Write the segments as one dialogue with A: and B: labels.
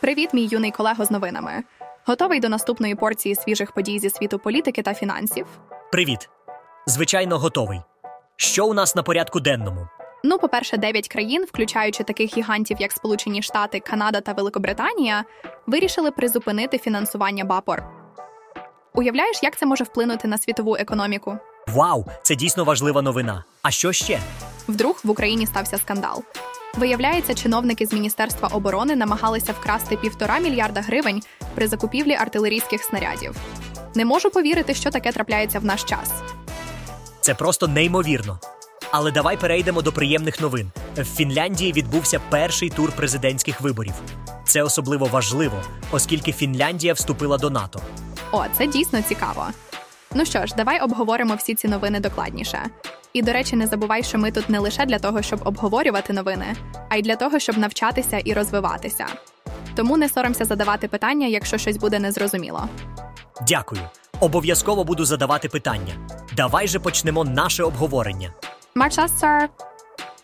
A: Привіт, мій юний колего з новинами. Готовий до наступної порції свіжих подій зі світу політики та фінансів?
B: Привіт. Звичайно, готовий. Що у нас на порядку денному?
A: Ну, по-перше, дев'ять країн, включаючи таких гігантів, як Сполучені Штати, Канада та Великобританія, вирішили призупинити фінансування БАПОР. Уявляєш, як це може вплинути на світову економіку?
B: Вау, це дійсно важлива новина. А що ще?
A: Вдруг в Україні стався скандал. Виявляється, чиновники з Міністерства оборони намагалися вкрасти півтора мільярда гривень при закупівлі артилерійських снарядів. Не можу повірити, що таке трапляється в наш час.
B: Це просто неймовірно. Але давай перейдемо до приємних новин. В Фінляндії відбувся перший тур президентських виборів. Це особливо важливо, оскільки Фінляндія вступила до НАТО.
A: О, це дійсно цікаво. Ну що ж, давай обговоримо всі ці новини докладніше. І, до речі, не забувай, що ми тут не лише для того, щоб обговорювати новини, а й для того, щоб навчатися і розвиватися. Тому не соромся задавати питання, якщо щось буде незрозуміло.
B: Дякую. Обов'язково буду задавати питання. Давай же почнемо наше обговорення.
A: Сер.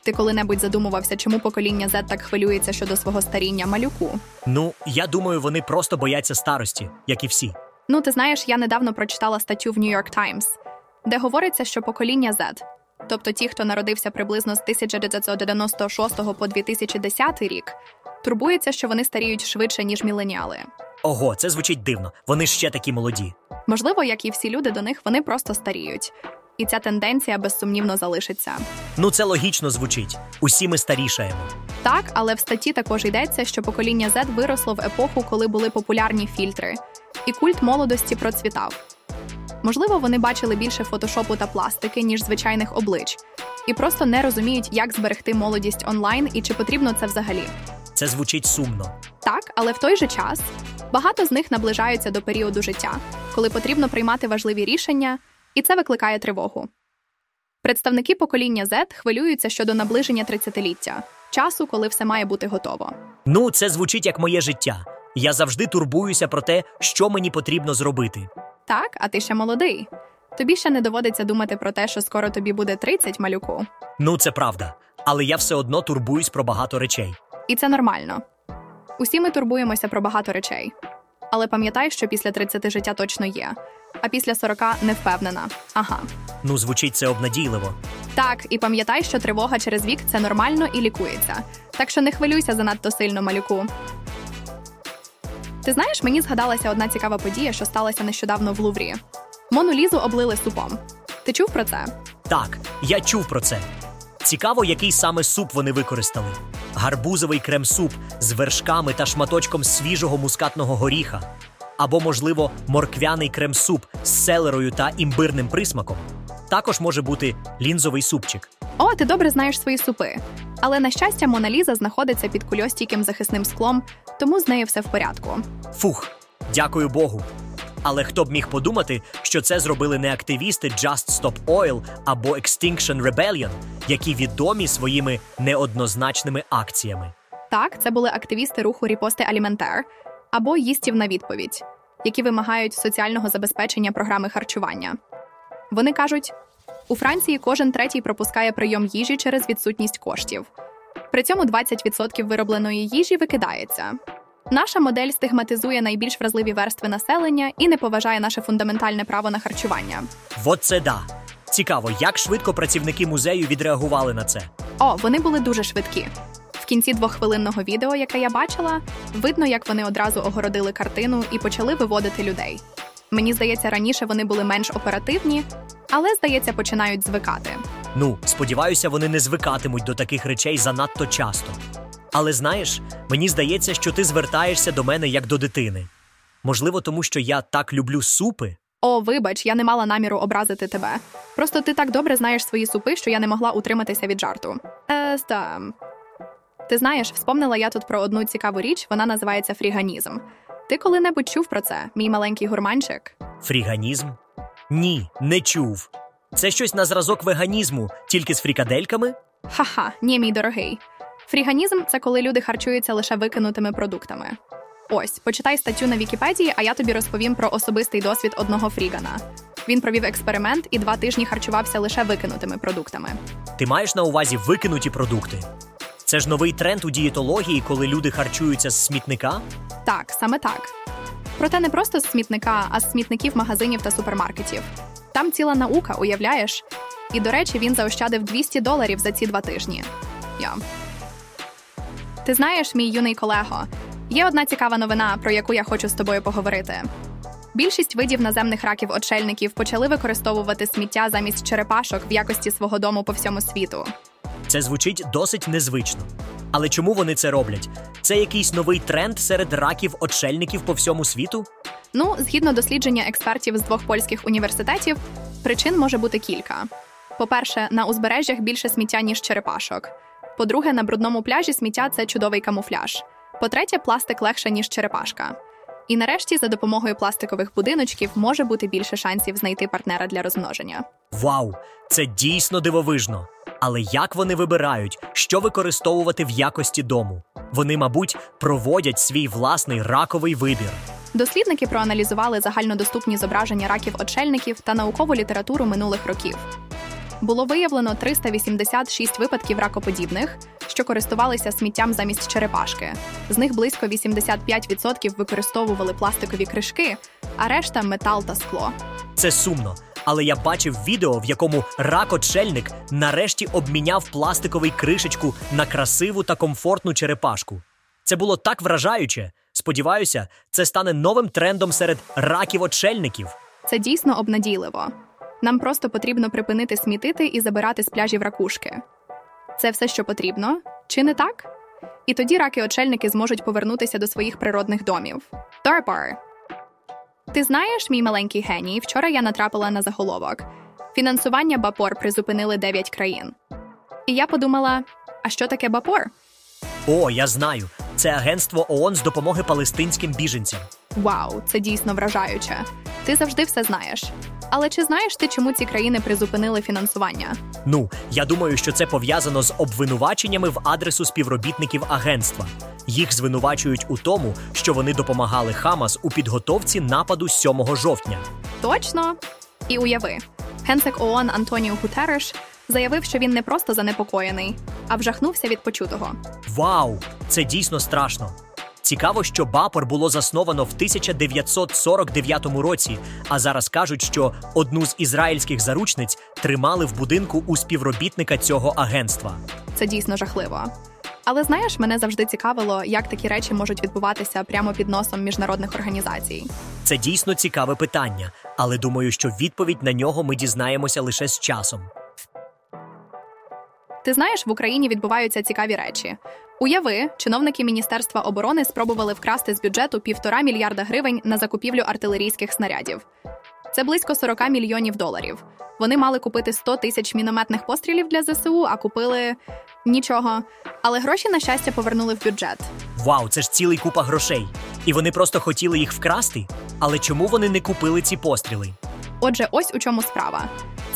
A: Ти коли-небудь задумувався, чому покоління Z так хвилюється щодо свого старіння малюку?
B: Ну, я думаю, вони просто бояться старості, як і всі.
A: Ну, ти знаєш, я недавно прочитала статтю в New York Times, де говориться, що покоління Z, тобто ті, хто народився приблизно з 1996 по 2010 рік, турбується, що вони старіють швидше, ніж міленіали.
B: Ого, це звучить дивно. Вони ж ще такі молоді.
A: Можливо, як і всі люди до них, вони просто старіють. І ця тенденція безсумнівно залишиться.
B: Ну, це логічно звучить. Усі ми старішаємо.
A: Так, але в статті також йдеться, що покоління Z виросло в епоху, коли були популярні фільтри, і культ молодості процвітав. Можливо, вони бачили більше фотошопу та пластики, ніж звичайних облич, і просто не розуміють, як зберегти молодість онлайн і чи потрібно це взагалі.
B: Це звучить сумно.
A: Так, але в той же час багато з них наближаються до періоду життя, коли потрібно приймати важливі рішення, і це викликає тривогу. Представники покоління Z хвилюються щодо наближення 30-ліття, часу, коли все має бути готово.
B: Ну, це звучить як моє життя. Я завжди турбуюся про те, що мені потрібно зробити.
A: Так, а ти ще молодий. Тобі ще не доводиться думати про те, що скоро тобі буде 30, малюку.
B: Ну, це правда. Але я все одно турбуюсь про багато речей.
A: І це нормально. Усі ми турбуємося про багато речей. Але пам'ятай, що після 30 життя точно є, а після 40 не впевнена. Ага.
B: Ну, звучить це обнадійливо.
A: Так, і пам'ятай, що тривога через вік це нормально і лікується. Так що не хвилюйся занадто сильно, малюку. Ти знаєш, мені згадалася одна цікава подія, що сталася нещодавно в Луврі. Мону Лізу облили супом. Ти чув про це?
B: Так, я чув про це. Цікаво, який саме суп вони використали: гарбузовий крем-суп з вершками та шматочком свіжого мускатного горіха, або, можливо, морквяний крем-суп з селерою та імбирним присмаком. Також може бути лінзовий супчик.
A: О, ти добре знаєш свої супи. Але на щастя, Мона Ліза знаходиться під кульостійким захисним склом, тому з нею все в порядку.
B: Фух, дякую Богу. Але хто б міг подумати, що це зробили не активісти Just Stop Oil або Extinction Rebellion, які відомі своїми неоднозначними акціями.
A: Так, це були активісти руху Ріпости Аліментер або їстів на відповідь, які вимагають соціального забезпечення програми харчування. Вони кажуть: у Франції кожен третій пропускає прийом їжі через відсутність коштів. При цьому 20% виробленої їжі викидається. Наша модель стигматизує найбільш вразливі верстви населення і не поважає наше фундаментальне право на харчування.
B: Вот це да. Цікаво, як швидко працівники музею відреагували на це.
A: О, вони були дуже швидкі. В кінці двоххвилинного відео, яке я бачила, видно, як вони одразу огородили картину і почали виводити людей. Мені здається, раніше вони були менш оперативні, але, здається, починають звикати.
B: Ну, сподіваюся, вони не звикатимуть до таких речей занадто часто. Але знаєш, мені здається, що ти звертаєшся до мене як до дитини. Можливо, тому що я так люблю супи.
A: О, вибач, я не мала наміру образити тебе. Просто ти так добре знаєш свої супи, що я не могла утриматися від жарту. Е, ста. Ти знаєш, вспомнила я тут про одну цікаву річ, вона називається фріганізм. Ти коли-небудь чув про це, мій маленький гурманчик?
B: Фріганізм? Ні, не чув. Це щось на зразок веганізму, тільки з фрікадельками?
A: Ха-ха, ні, мій дорогий. Фріганізм це коли люди харчуються лише викинутими продуктами. Ось, почитай статтю на Вікіпедії, а я тобі розповім про особистий досвід одного фрігана. Він провів експеримент і два тижні харчувався лише викинутими продуктами.
B: Ти маєш на увазі викинуті продукти? Це ж новий тренд у дієтології, коли люди харчуються з смітника.
A: Так, саме так. Проте не просто з смітника, а з смітників магазинів та супермаркетів. Там ціла наука, уявляєш? І, до речі, він заощадив 200 доларів за ці два тижні. Я. Ти знаєш, мій юний колего, є одна цікава новина, про яку я хочу з тобою поговорити. Більшість видів наземних раків очельників почали використовувати сміття замість черепашок в якості свого дому по всьому світу.
B: Це звучить досить незвично. Але чому вони це роблять? Це якийсь новий тренд серед раків очельників по всьому світу?
A: Ну, згідно дослідження експертів з двох польських університетів, причин може бути кілька. По-перше, на узбережжях більше сміття, ніж черепашок. По-друге, на брудному пляжі сміття це чудовий камуфляж. По-третє, пластик легше, ніж черепашка. І нарешті, за допомогою пластикових будиночків може бути більше шансів знайти партнера для розмноження.
B: Вау, це дійсно дивовижно. Але як вони вибирають, що використовувати в якості дому? Вони, мабуть, проводять свій власний раковий вибір.
A: Дослідники проаналізували загальнодоступні зображення раків очельників та наукову літературу минулих років. Було виявлено 386 випадків ракоподібних, що користувалися сміттям замість черепашки. З них близько 85% використовували пластикові кришки, а решта метал та скло.
B: Це сумно. Але я бачив відео, в якому рак-очельник нарешті обміняв пластиковий кришечку на красиву та комфортну черепашку. Це було так вражаюче. Сподіваюся, це стане новим трендом серед раків-очельників.
A: Це дійсно обнадійливо. Нам просто потрібно припинити смітити і забирати з пляжів ракушки. Це все, що потрібно, чи не так? І тоді раки-очельники зможуть повернутися до своїх природних домів. Тарпар. Ти знаєш, мій маленький геній, вчора я натрапила на заголовок. Фінансування Бапор призупинили 9 країн. І я подумала: а що таке Бапор?
B: О, я знаю. Це агентство ООН з допомоги палестинським біженцям.
A: Вау, це дійсно вражаюче. Ти завжди все знаєш. Але чи знаєш ти, чому ці країни призупинили фінансування?
B: Ну, я думаю, що це пов'язано з обвинуваченнями в адресу співробітників агентства. Їх звинувачують у тому, що вони допомагали Хамас у підготовці нападу 7 жовтня.
A: Точно. І уяви, генсек ООН Антоніо Гутереш заявив, що він не просто занепокоєний, а вжахнувся від почутого.
B: Вау! Це дійсно страшно. Цікаво, що Бапор було засновано в 1949 році, а зараз кажуть, що одну з ізраїльських заручниць тримали в будинку у співробітника цього агентства.
A: Це дійсно жахливо. Але знаєш, мене завжди цікавило, як такі речі можуть відбуватися прямо під носом міжнародних організацій.
B: Це дійсно цікаве питання, але думаю, що відповідь на нього ми дізнаємося лише з часом.
A: Ти знаєш, в Україні відбуваються цікаві речі. Уяви, чиновники Міністерства оборони спробували вкрасти з бюджету півтора мільярда гривень на закупівлю артилерійських снарядів. Це близько 40 мільйонів доларів. Вони мали купити 100 тисяч мінометних пострілів для ЗСУ, а купили нічого. Але гроші, на щастя, повернули в бюджет.
B: Вау, це ж цілий купа грошей. І вони просто хотіли їх вкрасти. Але чому вони не купили ці постріли?
A: Отже, ось у чому справа.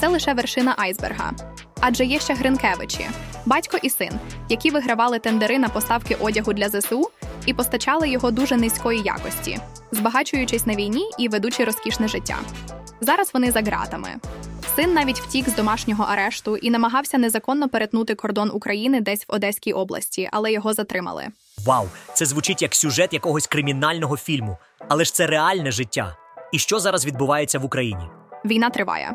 A: Це лише вершина айсберга. Адже є ще Гринкевичі, батько і син, які вигравали тендери на поставки одягу для ЗСУ і постачали його дуже низької якості, збагачуючись на війні і ведучи розкішне життя. Зараз вони за ґратами. Син навіть втік з домашнього арешту і намагався незаконно перетнути кордон України десь в Одеській області, але його затримали.
B: Вау, це звучить як сюжет якогось кримінального фільму, але ж це реальне життя. І що зараз відбувається в Україні?
A: Війна триває.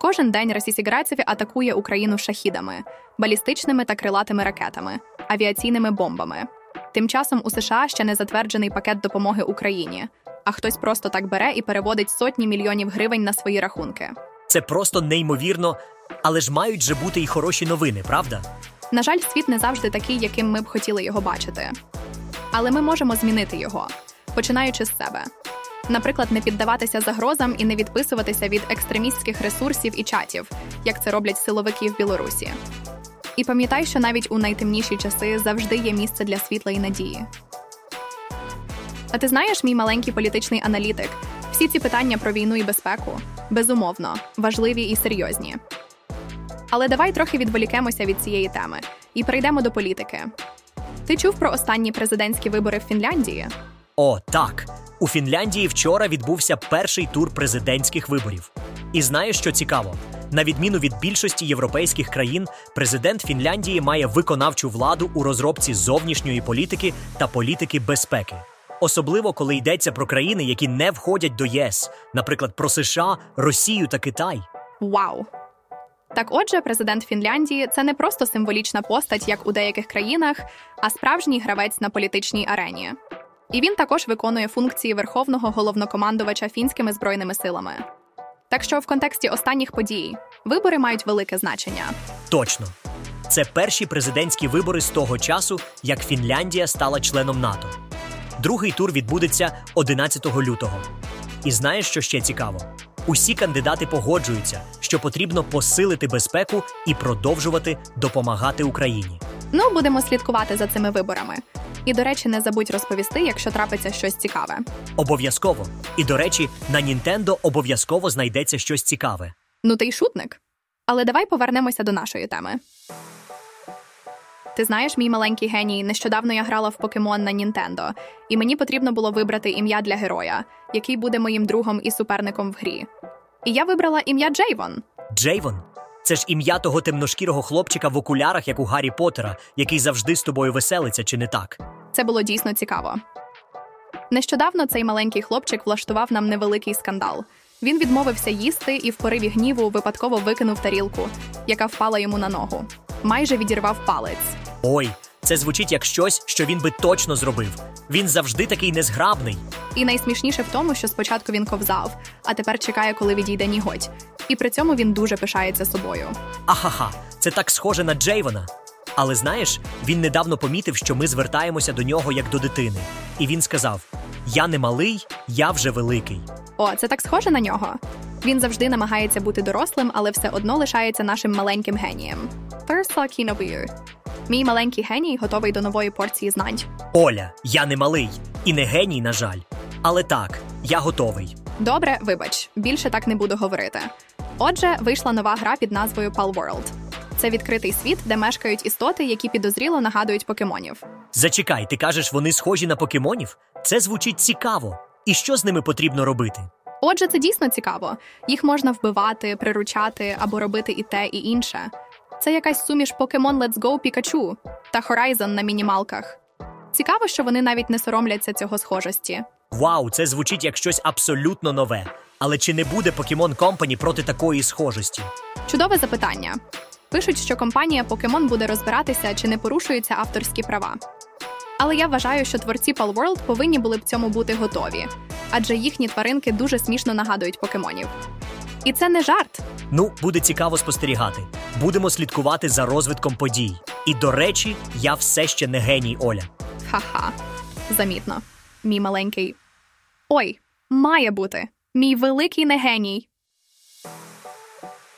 A: Кожен день Російська атакує Україну шахідами, балістичними та крилатими ракетами, авіаційними бомбами. Тим часом у США ще не затверджений пакет допомоги Україні, а хтось просто так бере і переводить сотні мільйонів гривень на свої рахунки.
B: Це просто неймовірно, але ж мають же бути і хороші новини, правда?
A: На жаль, світ не завжди такий, яким ми б хотіли його бачити. Але ми можемо змінити його, починаючи з себе. Наприклад, не піддаватися загрозам і не відписуватися від екстремістських ресурсів і чатів, як це роблять силовики в Білорусі. І пам'ятай, що навіть у найтемніші часи завжди є місце для світла і надії. А ти знаєш, мій маленький політичний аналітик, всі ці питання про війну і безпеку безумовно важливі і серйозні. Але давай трохи відволікемося від цієї теми і перейдемо до політики. Ти чув про останні президентські вибори в Фінляндії?
B: О, так. У Фінляндії вчора відбувся перший тур президентських виборів. І знаєш, що цікаво? На відміну від більшості європейських країн, президент Фінляндії має виконавчу владу у розробці зовнішньої політики та політики безпеки. Особливо коли йдеться про країни, які не входять до ЄС, наприклад, про США, Росію та Китай.
A: Вау! Так, отже, президент Фінляндії це не просто символічна постать, як у деяких країнах, а справжній гравець на політичній арені. І він також виконує функції верховного головнокомандувача фінськими збройними силами. Так що в контексті останніх подій вибори мають велике значення.
B: Точно, це перші президентські вибори з того часу, як Фінляндія стала членом НАТО. Другий тур відбудеться 11 лютого. І знаєш, що ще цікаво? Усі кандидати погоджуються, що потрібно посилити безпеку і продовжувати допомагати Україні.
A: Ну, будемо слідкувати за цими виборами. І, до речі, не забудь розповісти, якщо трапиться щось цікаве.
B: Обов'язково. І до речі, на Нінтендо обов'язково знайдеться щось цікаве.
A: Ну, ти й шутник. Але давай повернемося до нашої теми. Ти знаєш, мій маленький геній, нещодавно я грала в покемон на Нінтендо, і мені потрібно було вибрати ім'я для героя, який буде моїм другом і суперником в грі. І я вибрала ім'я Джейвон.
B: Джейвон. Це ж ім'я того темношкірого хлопчика в окулярах, як у Гаррі Поттера, який завжди з тобою веселиться, чи не так?
A: Це було дійсно цікаво. Нещодавно цей маленький хлопчик влаштував нам невеликий скандал. Він відмовився їсти і в пориві гніву випадково викинув тарілку, яка впала йому на ногу. Майже відірвав палець.
B: Ой, це звучить як щось, що він би точно зробив. Він завжди такий незграбний.
A: І найсмішніше в тому, що спочатку він ковзав, а тепер чекає, коли відійде ніготь. І при цьому він дуже пишається собою.
B: Ахаха, це так схоже на Джейвона. Але знаєш, він недавно помітив, що ми звертаємося до нього як до дитини. І він сказав: Я не малий, я вже великий.
A: О, це так схоже на нього. Він завжди намагається бути дорослим, але все одно лишається нашим маленьким генієм. First lucky новий. Мій маленький геній готовий до нової порції знань.
B: Оля, я не малий і не геній, на жаль. Але так, я готовий.
A: Добре, вибач, більше так не буду говорити. Отже, вийшла нова гра під назвою Pal World. Це відкритий світ, де мешкають істоти, які підозріло нагадують покемонів.
B: Зачекай, ти кажеш, вони схожі на покемонів? Це звучить цікаво. І що з ними потрібно робити?
A: Отже, це дійсно цікаво. Їх можна вбивати, приручати або робити і те, і інше. Це якась суміш Pokemon Let's Go Pikachu та Horizon на мінімалках. Цікаво, що вони навіть не соромляться цього схожості.
B: Вау, це звучить як щось абсолютно нове. Але чи не буде Pokemon Company проти такої схожості?
A: Чудове запитання. Пишуть, що компанія Pokemon буде розбиратися, чи не порушуються авторські права. Але я вважаю, що творці Palworld повинні були б цьому бути готові, адже їхні тваринки дуже смішно нагадують покемонів. І це не жарт.
B: Ну, буде цікаво спостерігати. Будемо слідкувати за розвитком подій. І до речі, я все ще не геній Оля.
A: Ха-ха. Замітно. Мій маленький. Ой, має бути. Мій великий негеній.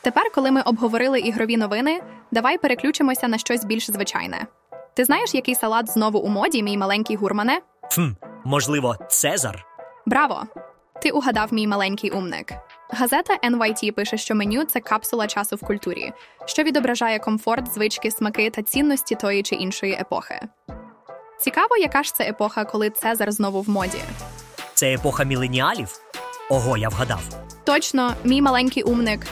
A: Тепер, коли ми обговорили ігрові новини, давай переключимося на щось більш звичайне. Ти знаєш, який салат знову у моді, мій маленький гурмане?
B: Хм, можливо, Цезар?
A: Браво! Ти угадав мій маленький умник. Газета NYT пише, що меню це капсула часу в культурі, що відображає комфорт, звички, смаки та цінності тої чи іншої епохи. Цікаво, яка ж це епоха, коли Цезар знову в моді.
B: Це епоха міленіалів? Ого, я вгадав.
A: Точно, мій маленький умник.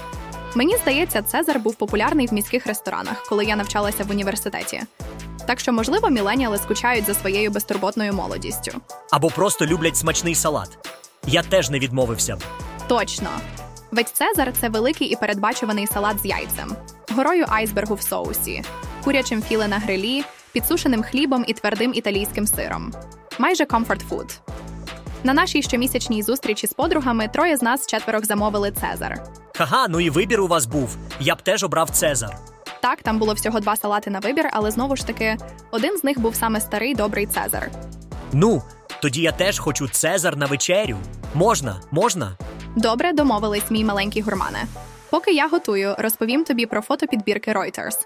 A: Мені здається, Цезар був популярний в міських ресторанах, коли я навчалася в університеті. Так що, можливо, міленіали скучають за своєю безтурботною молодістю.
B: Або просто люблять смачний салат. Я теж не відмовився.
A: Точно. Ведь Цезар це великий і передбачуваний салат з яйцем, горою айсбергу в соусі, курячим філе на грилі, підсушеним хлібом і твердим італійським сиром. Майже comfort food. На нашій щомісячній зустрічі з подругами троє з нас четверох замовили Цезар.
B: Ха-ха, ну і вибір у вас був. Я б теж обрав Цезар.
A: Так, там було всього два салати на вибір, але знову ж таки, один з них був саме старий добрий Цезар.
B: Ну, тоді я теж хочу Цезар на вечерю. Можна, можна.
A: Добре, домовились, мій маленький гурмане. Поки я готую, розповім тобі про фотопідбірки Reuters,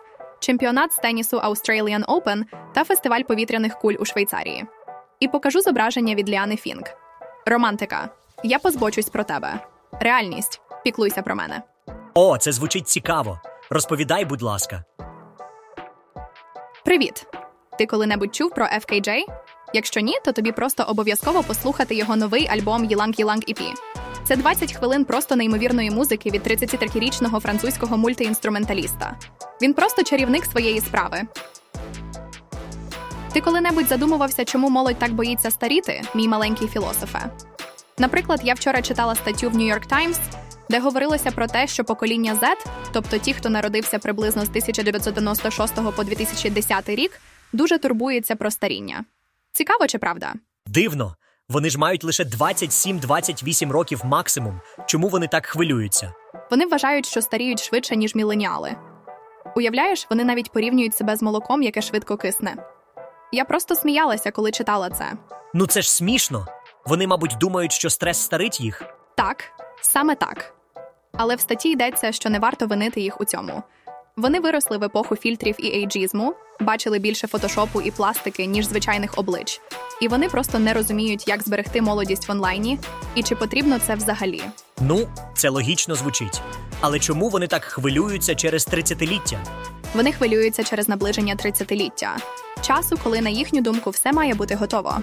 A: чемпіонат з тенісу Australian Open та фестиваль повітряних куль у Швейцарії. І покажу зображення від Ліани Фінк. Романтика. Я позбочусь про тебе. Реальність. Піклуйся про мене.
B: О, це звучить цікаво. Розповідай, будь ласка.
A: Привіт! Ти коли-небудь чув про FKJ? Якщо ні, то тобі просто обов'язково послухати його новий альбом Їланг Їланг EP. Це 20 хвилин просто неймовірної музики від 33-річного французького мультиінструменталіста. Він просто чарівник своєї справи. Ти коли-небудь задумувався, чому молодь так боїться старіти, мій маленький філософе? Наприклад, я вчора читала статтю в New York Times, де говорилося про те, що покоління Z, тобто ті, хто народився приблизно з 1996 по 2010 рік, дуже турбується про старіння. Цікаво чи правда?
B: Дивно. Вони ж мають лише 27-28 років максимум. Чому вони так хвилюються?
A: Вони вважають, що старіють швидше, ніж міленіали. Уявляєш, вони навіть порівнюють себе з молоком, яке швидко кисне. Я просто сміялася, коли читала це.
B: Ну це ж смішно. Вони, мабуть, думають, що стрес старить їх.
A: Так, саме так. Але в статті йдеться, що не варто винити їх у цьому. Вони виросли в епоху фільтрів і ейджізму, бачили більше фотошопу і пластики, ніж звичайних облич. І вони просто не розуміють, як зберегти молодість в онлайні і чи потрібно це взагалі.
B: Ну, це логічно звучить. Але чому вони так хвилюються через 30-ліття?
A: Вони хвилюються через наближення 30-ліття, часу, коли, на їхню думку, все має бути готово.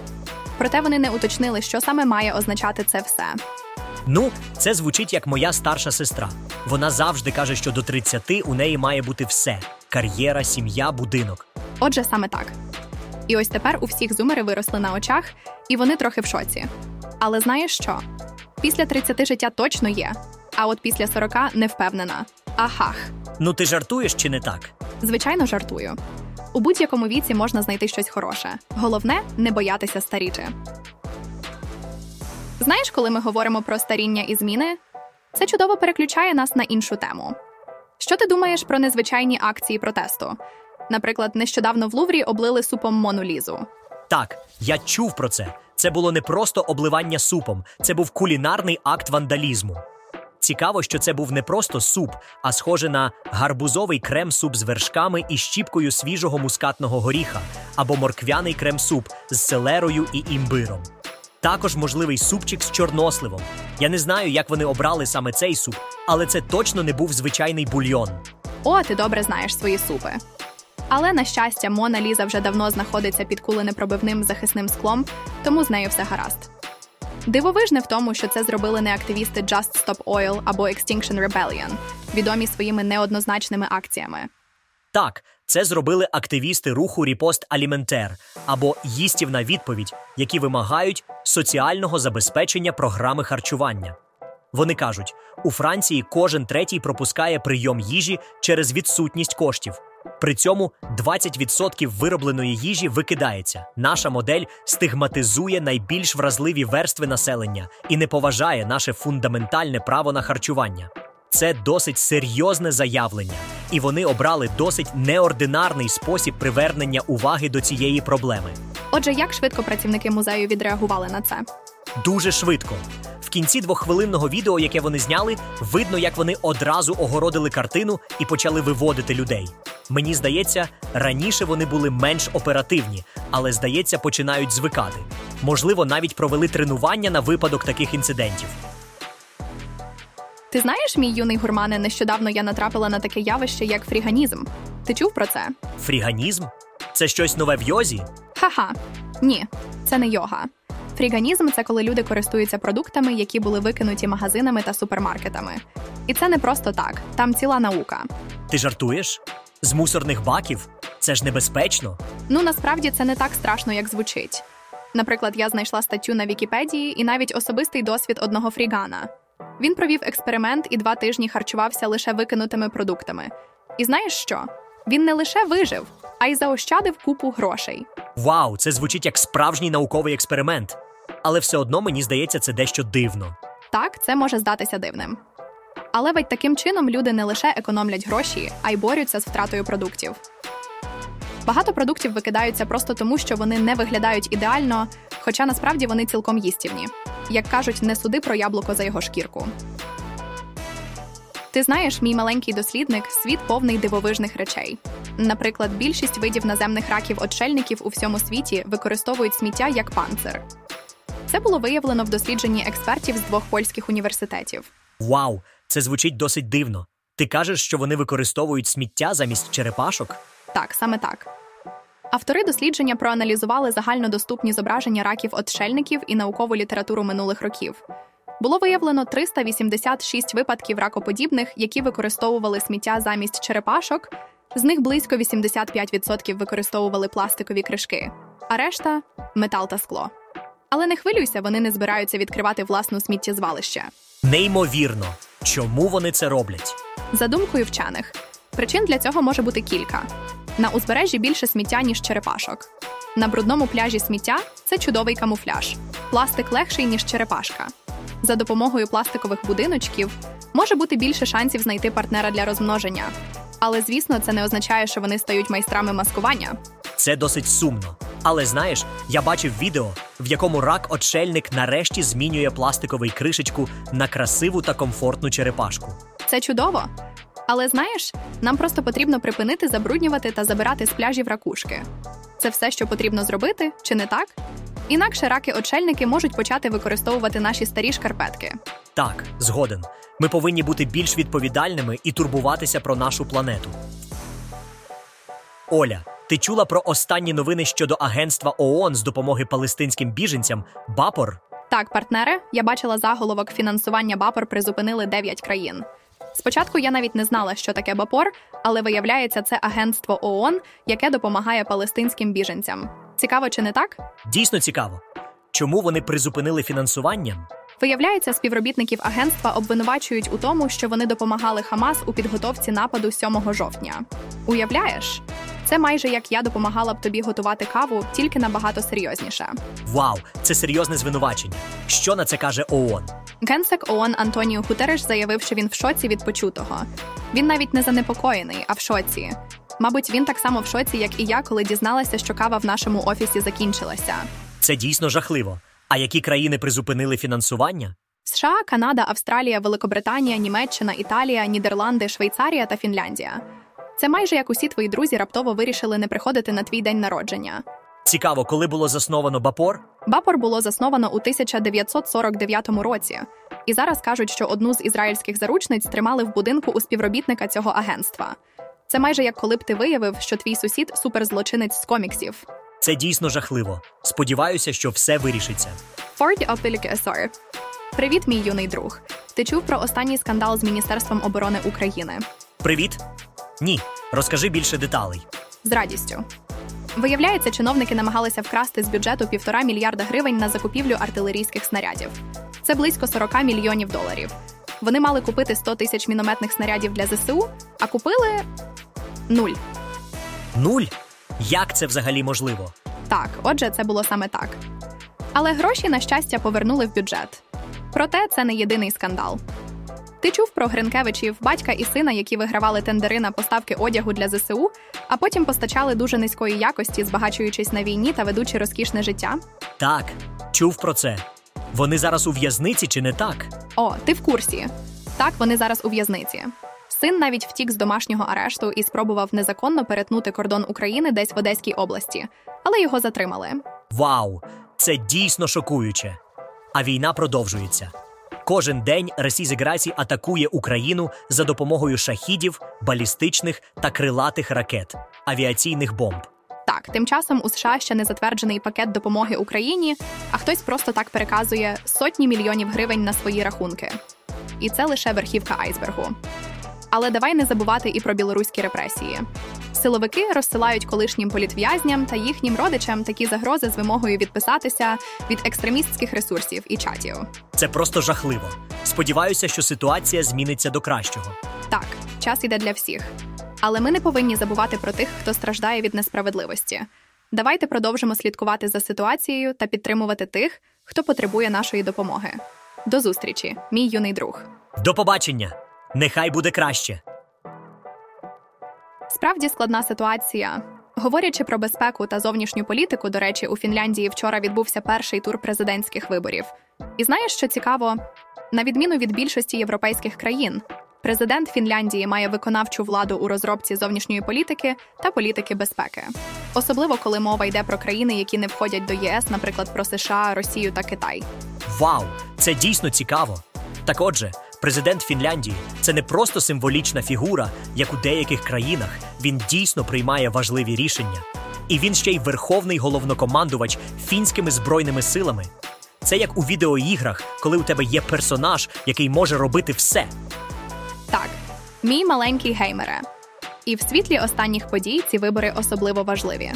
A: Проте вони не уточнили, що саме має означати це все.
B: Ну, це звучить як моя старша сестра. Вона завжди каже, що до 30 у неї має бути все: кар'єра, сім'я, будинок.
A: Отже, саме так. І ось тепер у всіх зумери виросли на очах, і вони трохи в шоці. Але знаєш що? Після 30 життя точно є, а от після 40 не впевнена. Ахах.
B: Ну ти жартуєш чи не так?
A: Звичайно, жартую. У будь-якому віці можна знайти щось хороше. Головне не боятися старіти. Знаєш, коли ми говоримо про старіння і зміни, це чудово переключає нас на іншу тему. Що ти думаєш про незвичайні акції протесту? Наприклад, нещодавно в Луврі облили супом Мону-Лізу.
B: Так, я чув про це. Це було не просто обливання супом, це був кулінарний акт вандалізму. Цікаво, що це був не просто суп, а схоже на гарбузовий крем-суп з вершками і щіпкою свіжого мускатного горіха або морквяний крем-суп з селерою і імбиром. Також можливий супчик з чорносливом. Я не знаю, як вони обрали саме цей суп, але це точно не був звичайний бульйон.
A: О, ти добре знаєш свої супи. Але на щастя, Мона Ліза вже давно знаходиться під куленепробивним захисним склом, тому з нею все гаразд. Дивовижне в тому, що це зробили не активісти Just Stop Oil або Extinction Rebellion, відомі своїми неоднозначними акціями.
B: Так, це зробили активісти руху Ріпост Аліментер або їстівна відповідь, які вимагають соціального забезпечення програми харчування. Вони кажуть, у Франції кожен третій пропускає прийом їжі через відсутність коштів. При цьому 20% виробленої їжі викидається. Наша модель стигматизує найбільш вразливі верстви населення і не поважає наше фундаментальне право на харчування. Це досить серйозне заявлення, і вони обрали досить неординарний спосіб привернення уваги до цієї проблеми.
A: Отже, як швидко працівники музею відреагували на це?
B: Дуже швидко. В кінці двоххвилинного відео, яке вони зняли, видно, як вони одразу огородили картину і почали виводити людей. Мені здається, раніше вони були менш оперативні, але здається, починають звикати. Можливо, навіть провели тренування на випадок таких інцидентів.
A: Ти знаєш, мій юний гурмане, нещодавно я натрапила на таке явище, як фріганізм. Ти чув про це?
B: Фріганізм? Це щось нове в йозі?
A: Ха-ха. Ні, це не йога. Фріганізм це коли люди користуються продуктами, які були викинуті магазинами та супермаркетами. І це не просто так, там ціла наука.
B: Ти жартуєш? З мусорних баків? Це ж небезпечно.
A: Ну насправді це не так страшно, як звучить. Наприклад, я знайшла статтю на Вікіпедії і навіть особистий досвід одного фрігана. Він провів експеримент і два тижні харчувався лише викинутими продуктами. І знаєш що? Він не лише вижив, а й заощадив купу грошей.
B: Вау, це звучить як справжній науковий експеримент. Але все одно мені здається, це дещо дивно.
A: Так, це може здатися дивним. Але ведь таким чином люди не лише економлять гроші, а й борються з втратою продуктів. Багато продуктів викидаються просто тому, що вони не виглядають ідеально, хоча насправді вони цілком їстівні. Як кажуть, не суди про яблуко за його шкірку. Ти знаєш, мій маленький дослідник світ повний дивовижних речей. Наприклад, більшість видів наземних раків отшельників у всьому світі використовують сміття як панцир. Це було виявлено в дослідженні експертів з двох польських університетів.
B: Вау, це звучить досить дивно. Ти кажеш, що вони використовують сміття замість черепашок?
A: Так, саме так. Автори дослідження проаналізували загальнодоступні зображення раків отшельників і наукову літературу минулих років. Було виявлено 386 випадків ракоподібних, які використовували сміття замість черепашок. З них близько 85% використовували пластикові кришки, а решта метал та скло. Але не хвилюйся, вони не збираються відкривати власну сміттєзвалище.
B: Неймовірно, чому вони це роблять?
A: За думкою вчених, причин для цього може бути кілька: на узбережжі більше сміття, ніж черепашок. На брудному пляжі сміття це чудовий камуфляж. Пластик легший, ніж черепашка. За допомогою пластикових будиночків може бути більше шансів знайти партнера для розмноження. Але звісно, це не означає, що вони стають майстрами маскування.
B: Це досить сумно. Але знаєш, я бачив відео, в якому рак-отшельник нарешті змінює пластиковий кришечку на красиву та комфортну черепашку.
A: Це чудово. Але знаєш, нам просто потрібно припинити забруднювати та забирати з пляжів ракушки. Це все, що потрібно зробити, чи не так? Інакше раки-очельники можуть почати використовувати наші старі шкарпетки.
B: Так, згоден. Ми повинні бути більш відповідальними і турбуватися про нашу планету. Оля, ти чула про останні новини щодо агентства ООН з допомоги палестинським біженцям БАПОР?
A: Так, партнери, я бачила заголовок фінансування БАПОР призупинили 9 країн. Спочатку я навіть не знала, що таке БАПОР, але виявляється, це агентство ООН, яке допомагає палестинським біженцям. Цікаво, чи не так?
B: Дійсно цікаво. Чому вони призупинили фінансування?
A: Виявляється, співробітників агентства обвинувачують у тому, що вони допомагали Хамас у підготовці нападу 7 жовтня. Уявляєш? Це майже як я допомагала б тобі готувати каву, тільки набагато серйозніше.
B: Вау, це серйозне звинувачення. Що на це каже ООН?
A: Генсек ООН Антоніо Гутереш заявив, що він в шоці від почутого. Він навіть не занепокоєний, а в шоці. Мабуть, він так само в шоці, як і я, коли дізналася, що кава в нашому офісі закінчилася.
B: Це дійсно жахливо. А які країни призупинили фінансування?
A: США, Канада, Австралія, Великобританія, Німеччина, Італія, Нідерланди, Швейцарія та Фінляндія. Це майже як усі твої друзі раптово вирішили не приходити на твій день народження.
B: Цікаво, коли було засновано БАПОР?
A: Бапор було засновано у 1949 році, і зараз кажуть, що одну з ізраїльських заручниць тримали в будинку у співробітника цього агентства. Це майже як коли б ти виявив, що твій сусід суперзлочинець з коміксів.
B: Це дійсно жахливо. Сподіваюся, що все вирішиться.
A: Форд Опелік Есор. Привіт, мій юний друг. Ти чув про останній скандал з Міністерством оборони України?
B: Привіт. Ні, розкажи більше деталей.
A: З радістю. Виявляється, чиновники намагалися вкрасти з бюджету півтора мільярда гривень на закупівлю артилерійських снарядів. Це близько 40 мільйонів доларів. Вони мали купити 100 тисяч мінометних снарядів для ЗСУ, а купили нуль.
B: Нуль? Як це взагалі можливо?
A: Так, отже, це було саме так. Але гроші, на щастя, повернули в бюджет. Проте це не єдиний скандал. Ти чув про Гринкевичів, батька і сина, які вигравали тендери на поставки одягу для ЗСУ, а потім постачали дуже низької якості, збагачуючись на війні та ведучи розкішне життя?
B: Так, чув про це. Вони зараз у в'язниці чи не так?
A: О, ти в курсі. Так, вони зараз у в'язниці. Син навіть втік з домашнього арешту і спробував незаконно перетнути кордон України десь в Одеській області, але його затримали.
B: Вау! Це дійсно шокуюче. А війна продовжується. Кожен день Російська Грацій атакує Україну за допомогою шахідів, балістичних та крилатих ракет, авіаційних бомб.
A: Так, тим часом у США ще не затверджений пакет допомоги Україні, а хтось просто так переказує сотні мільйонів гривень на свої рахунки. І це лише верхівка айсбергу. Але давай не забувати і про білоруські репресії. Силовики розсилають колишнім політв'язням та їхнім родичам такі загрози з вимогою відписатися від екстремістських ресурсів і чатів.
B: Це просто жахливо. Сподіваюся, що ситуація зміниться до кращого.
A: Так, час іде для всіх. Але ми не повинні забувати про тих, хто страждає від несправедливості. Давайте продовжимо слідкувати за ситуацією та підтримувати тих, хто потребує нашої допомоги. До зустрічі, мій юний друг.
B: До побачення! Нехай буде краще.
A: Справді складна ситуація. Говорячи про безпеку та зовнішню політику, до речі, у Фінляндії вчора відбувся перший тур президентських виборів. І знаєш, що цікаво? На відміну від більшості європейських країн, президент Фінляндії має виконавчу владу у розробці зовнішньої політики та політики безпеки, особливо коли мова йде про країни, які не входять до ЄС, наприклад, про США, Росію та Китай.
B: Вау! Це дійсно цікаво. Так отже, президент Фінляндії це не просто символічна фігура, як у деяких країнах. Він дійсно приймає важливі рішення. І він ще й верховний головнокомандувач фінськими збройними силами. Це як у відеоіграх, коли у тебе є персонаж, який може робити все.
A: Так, мій маленький геймере. І в світлі останніх подій ці вибори особливо важливі.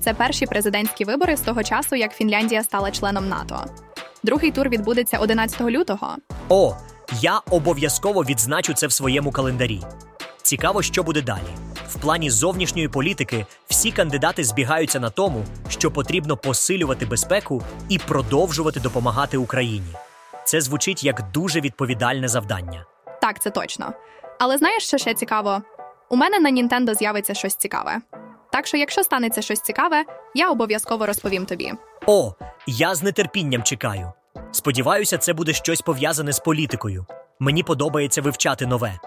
A: Це перші президентські вибори з того часу, як Фінляндія стала членом НАТО. Другий тур відбудеться 11 лютого.
B: О, я обов'язково відзначу це в своєму календарі. Цікаво, що буде далі. В плані зовнішньої політики всі кандидати збігаються на тому, що потрібно посилювати безпеку і продовжувати допомагати Україні. Це звучить як дуже відповідальне завдання.
A: Так, це точно. Але знаєш, що ще цікаво? У мене на Нінтендо з'явиться щось цікаве. Так що, якщо станеться щось цікаве, я обов'язково розповім тобі.
B: О, я з нетерпінням чекаю. Сподіваюся, це буде щось пов'язане з політикою. Мені подобається вивчати нове.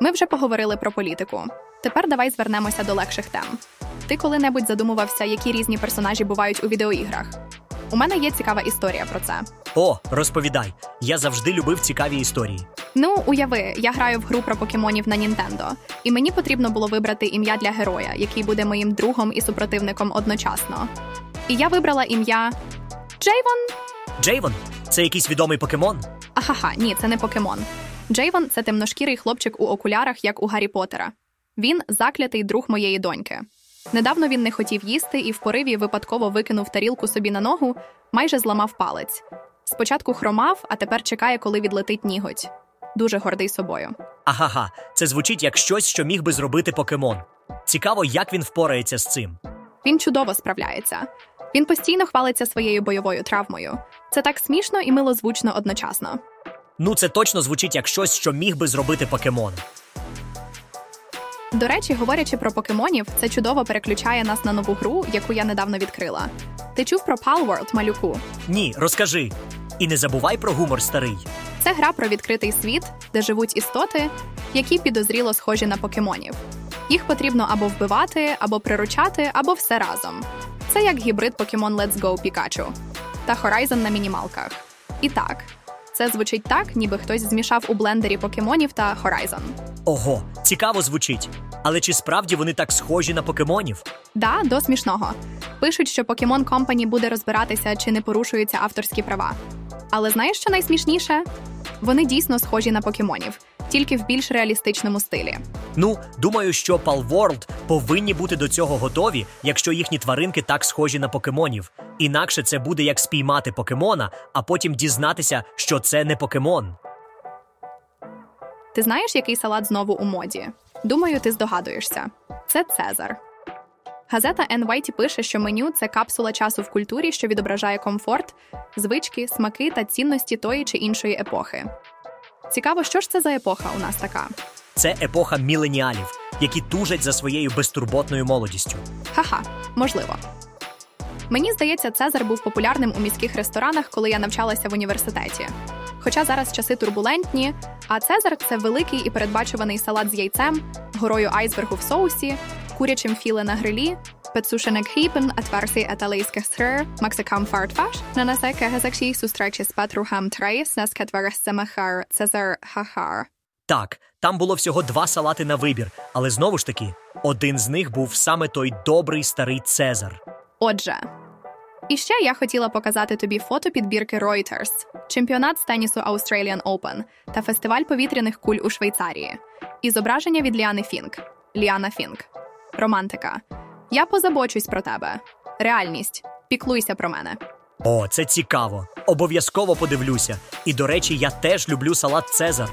A: Ми вже поговорили про політику. Тепер давай звернемося до легших тем. Ти коли-небудь задумувався, які різні персонажі бувають у відеоіграх? У мене є цікава історія про це.
B: О, розповідай. Я завжди любив цікаві історії.
A: Ну, уяви, я граю в гру про покемонів на Нінтендо, і мені потрібно було вибрати ім'я для героя, який буде моїм другом і супротивником одночасно. І я вибрала ім'я Джейвон.
B: Джейвон це якийсь відомий покемон.
A: Ахаха, ні, це не покемон. Джейвон це темношкірий хлопчик у окулярах, як у Гаррі Поттера. Він заклятий друг моєї доньки. Недавно він не хотів їсти і в пориві випадково викинув тарілку собі на ногу, майже зламав палець. Спочатку хромав, а тепер чекає, коли відлетить ніготь. Дуже гордий собою.
B: Агага, це звучить як щось, що міг би зробити покемон. Цікаво, як він впорається з цим.
A: Він чудово справляється. Він постійно хвалиться своєю бойовою травмою. Це так смішно і милозвучно одночасно.
B: Ну, це точно звучить як щось, що міг би зробити покемон.
A: До речі, говорячи про покемонів, це чудово переключає нас на нову гру, яку я недавно відкрила. Ти чув про Palworld, малюку?
B: Ні, розкажи. І не забувай про гумор старий.
A: Це гра про відкритий світ, де живуть істоти, які підозріло схожі на покемонів. Їх потрібно або вбивати, або приручати, або все разом. Це як гібрид Pokemon Let's Go Pikachu та Horizon на мінімалках. І так, це звучить так, ніби хтось змішав у блендері покемонів та Horizon.
B: Ого, цікаво звучить. Але чи справді вони так схожі на покемонів?
A: Да, до смішного. Пишуть, що Pokemon Company буде розбиратися, чи не порушуються авторські права. Але знаєш, що найсмішніше? Вони дійсно схожі на покемонів, тільки в більш реалістичному стилі.
B: Ну, думаю, що Palworld повинні бути до цього готові, якщо їхні тваринки так схожі на покемонів. Інакше це буде як спіймати покемона, а потім дізнатися, що це не покемон.
A: Ти знаєш, який салат знову у моді? Думаю, ти здогадуєшся. Це Цезар. Газета NYT пише, що меню це капсула часу в культурі, що відображає комфорт, звички, смаки та цінності тої чи іншої епохи. Цікаво, що ж це за епоха у нас така?
B: Це епоха міленіалів, які тужать за своєю безтурботною молодістю.
A: Ха-ха, можливо. Мені здається, Цезар був популярним у міських ресторанах, коли я навчалася в університеті. Хоча зараз часи турбулентні, а Цезар це великий і передбачуваний салат з яйцем, горою айсбергу в соусі, курячим філе на грилі, підсушене хріпен, атверсий еталейських сир, максикам фартфаш, на насеке гезакші з петрухам трейс, наскетверес семахар, Цезар хахар.
B: Так, там було всього два салати на вибір, але знову ж таки, один з них був саме той добрий старий Цезар.
A: Отже, і ще я хотіла показати тобі фото підбірки Reuters, чемпіонат з тенісу Australian Open та фестиваль повітряних куль у Швейцарії. І зображення від Ліани Фінк. Ліана Фінк. Романтика. Я позабочусь про тебе. Реальність. Піклуйся про мене.
B: О, це цікаво. Обов'язково подивлюся. І до речі, я теж люблю салат Цезар.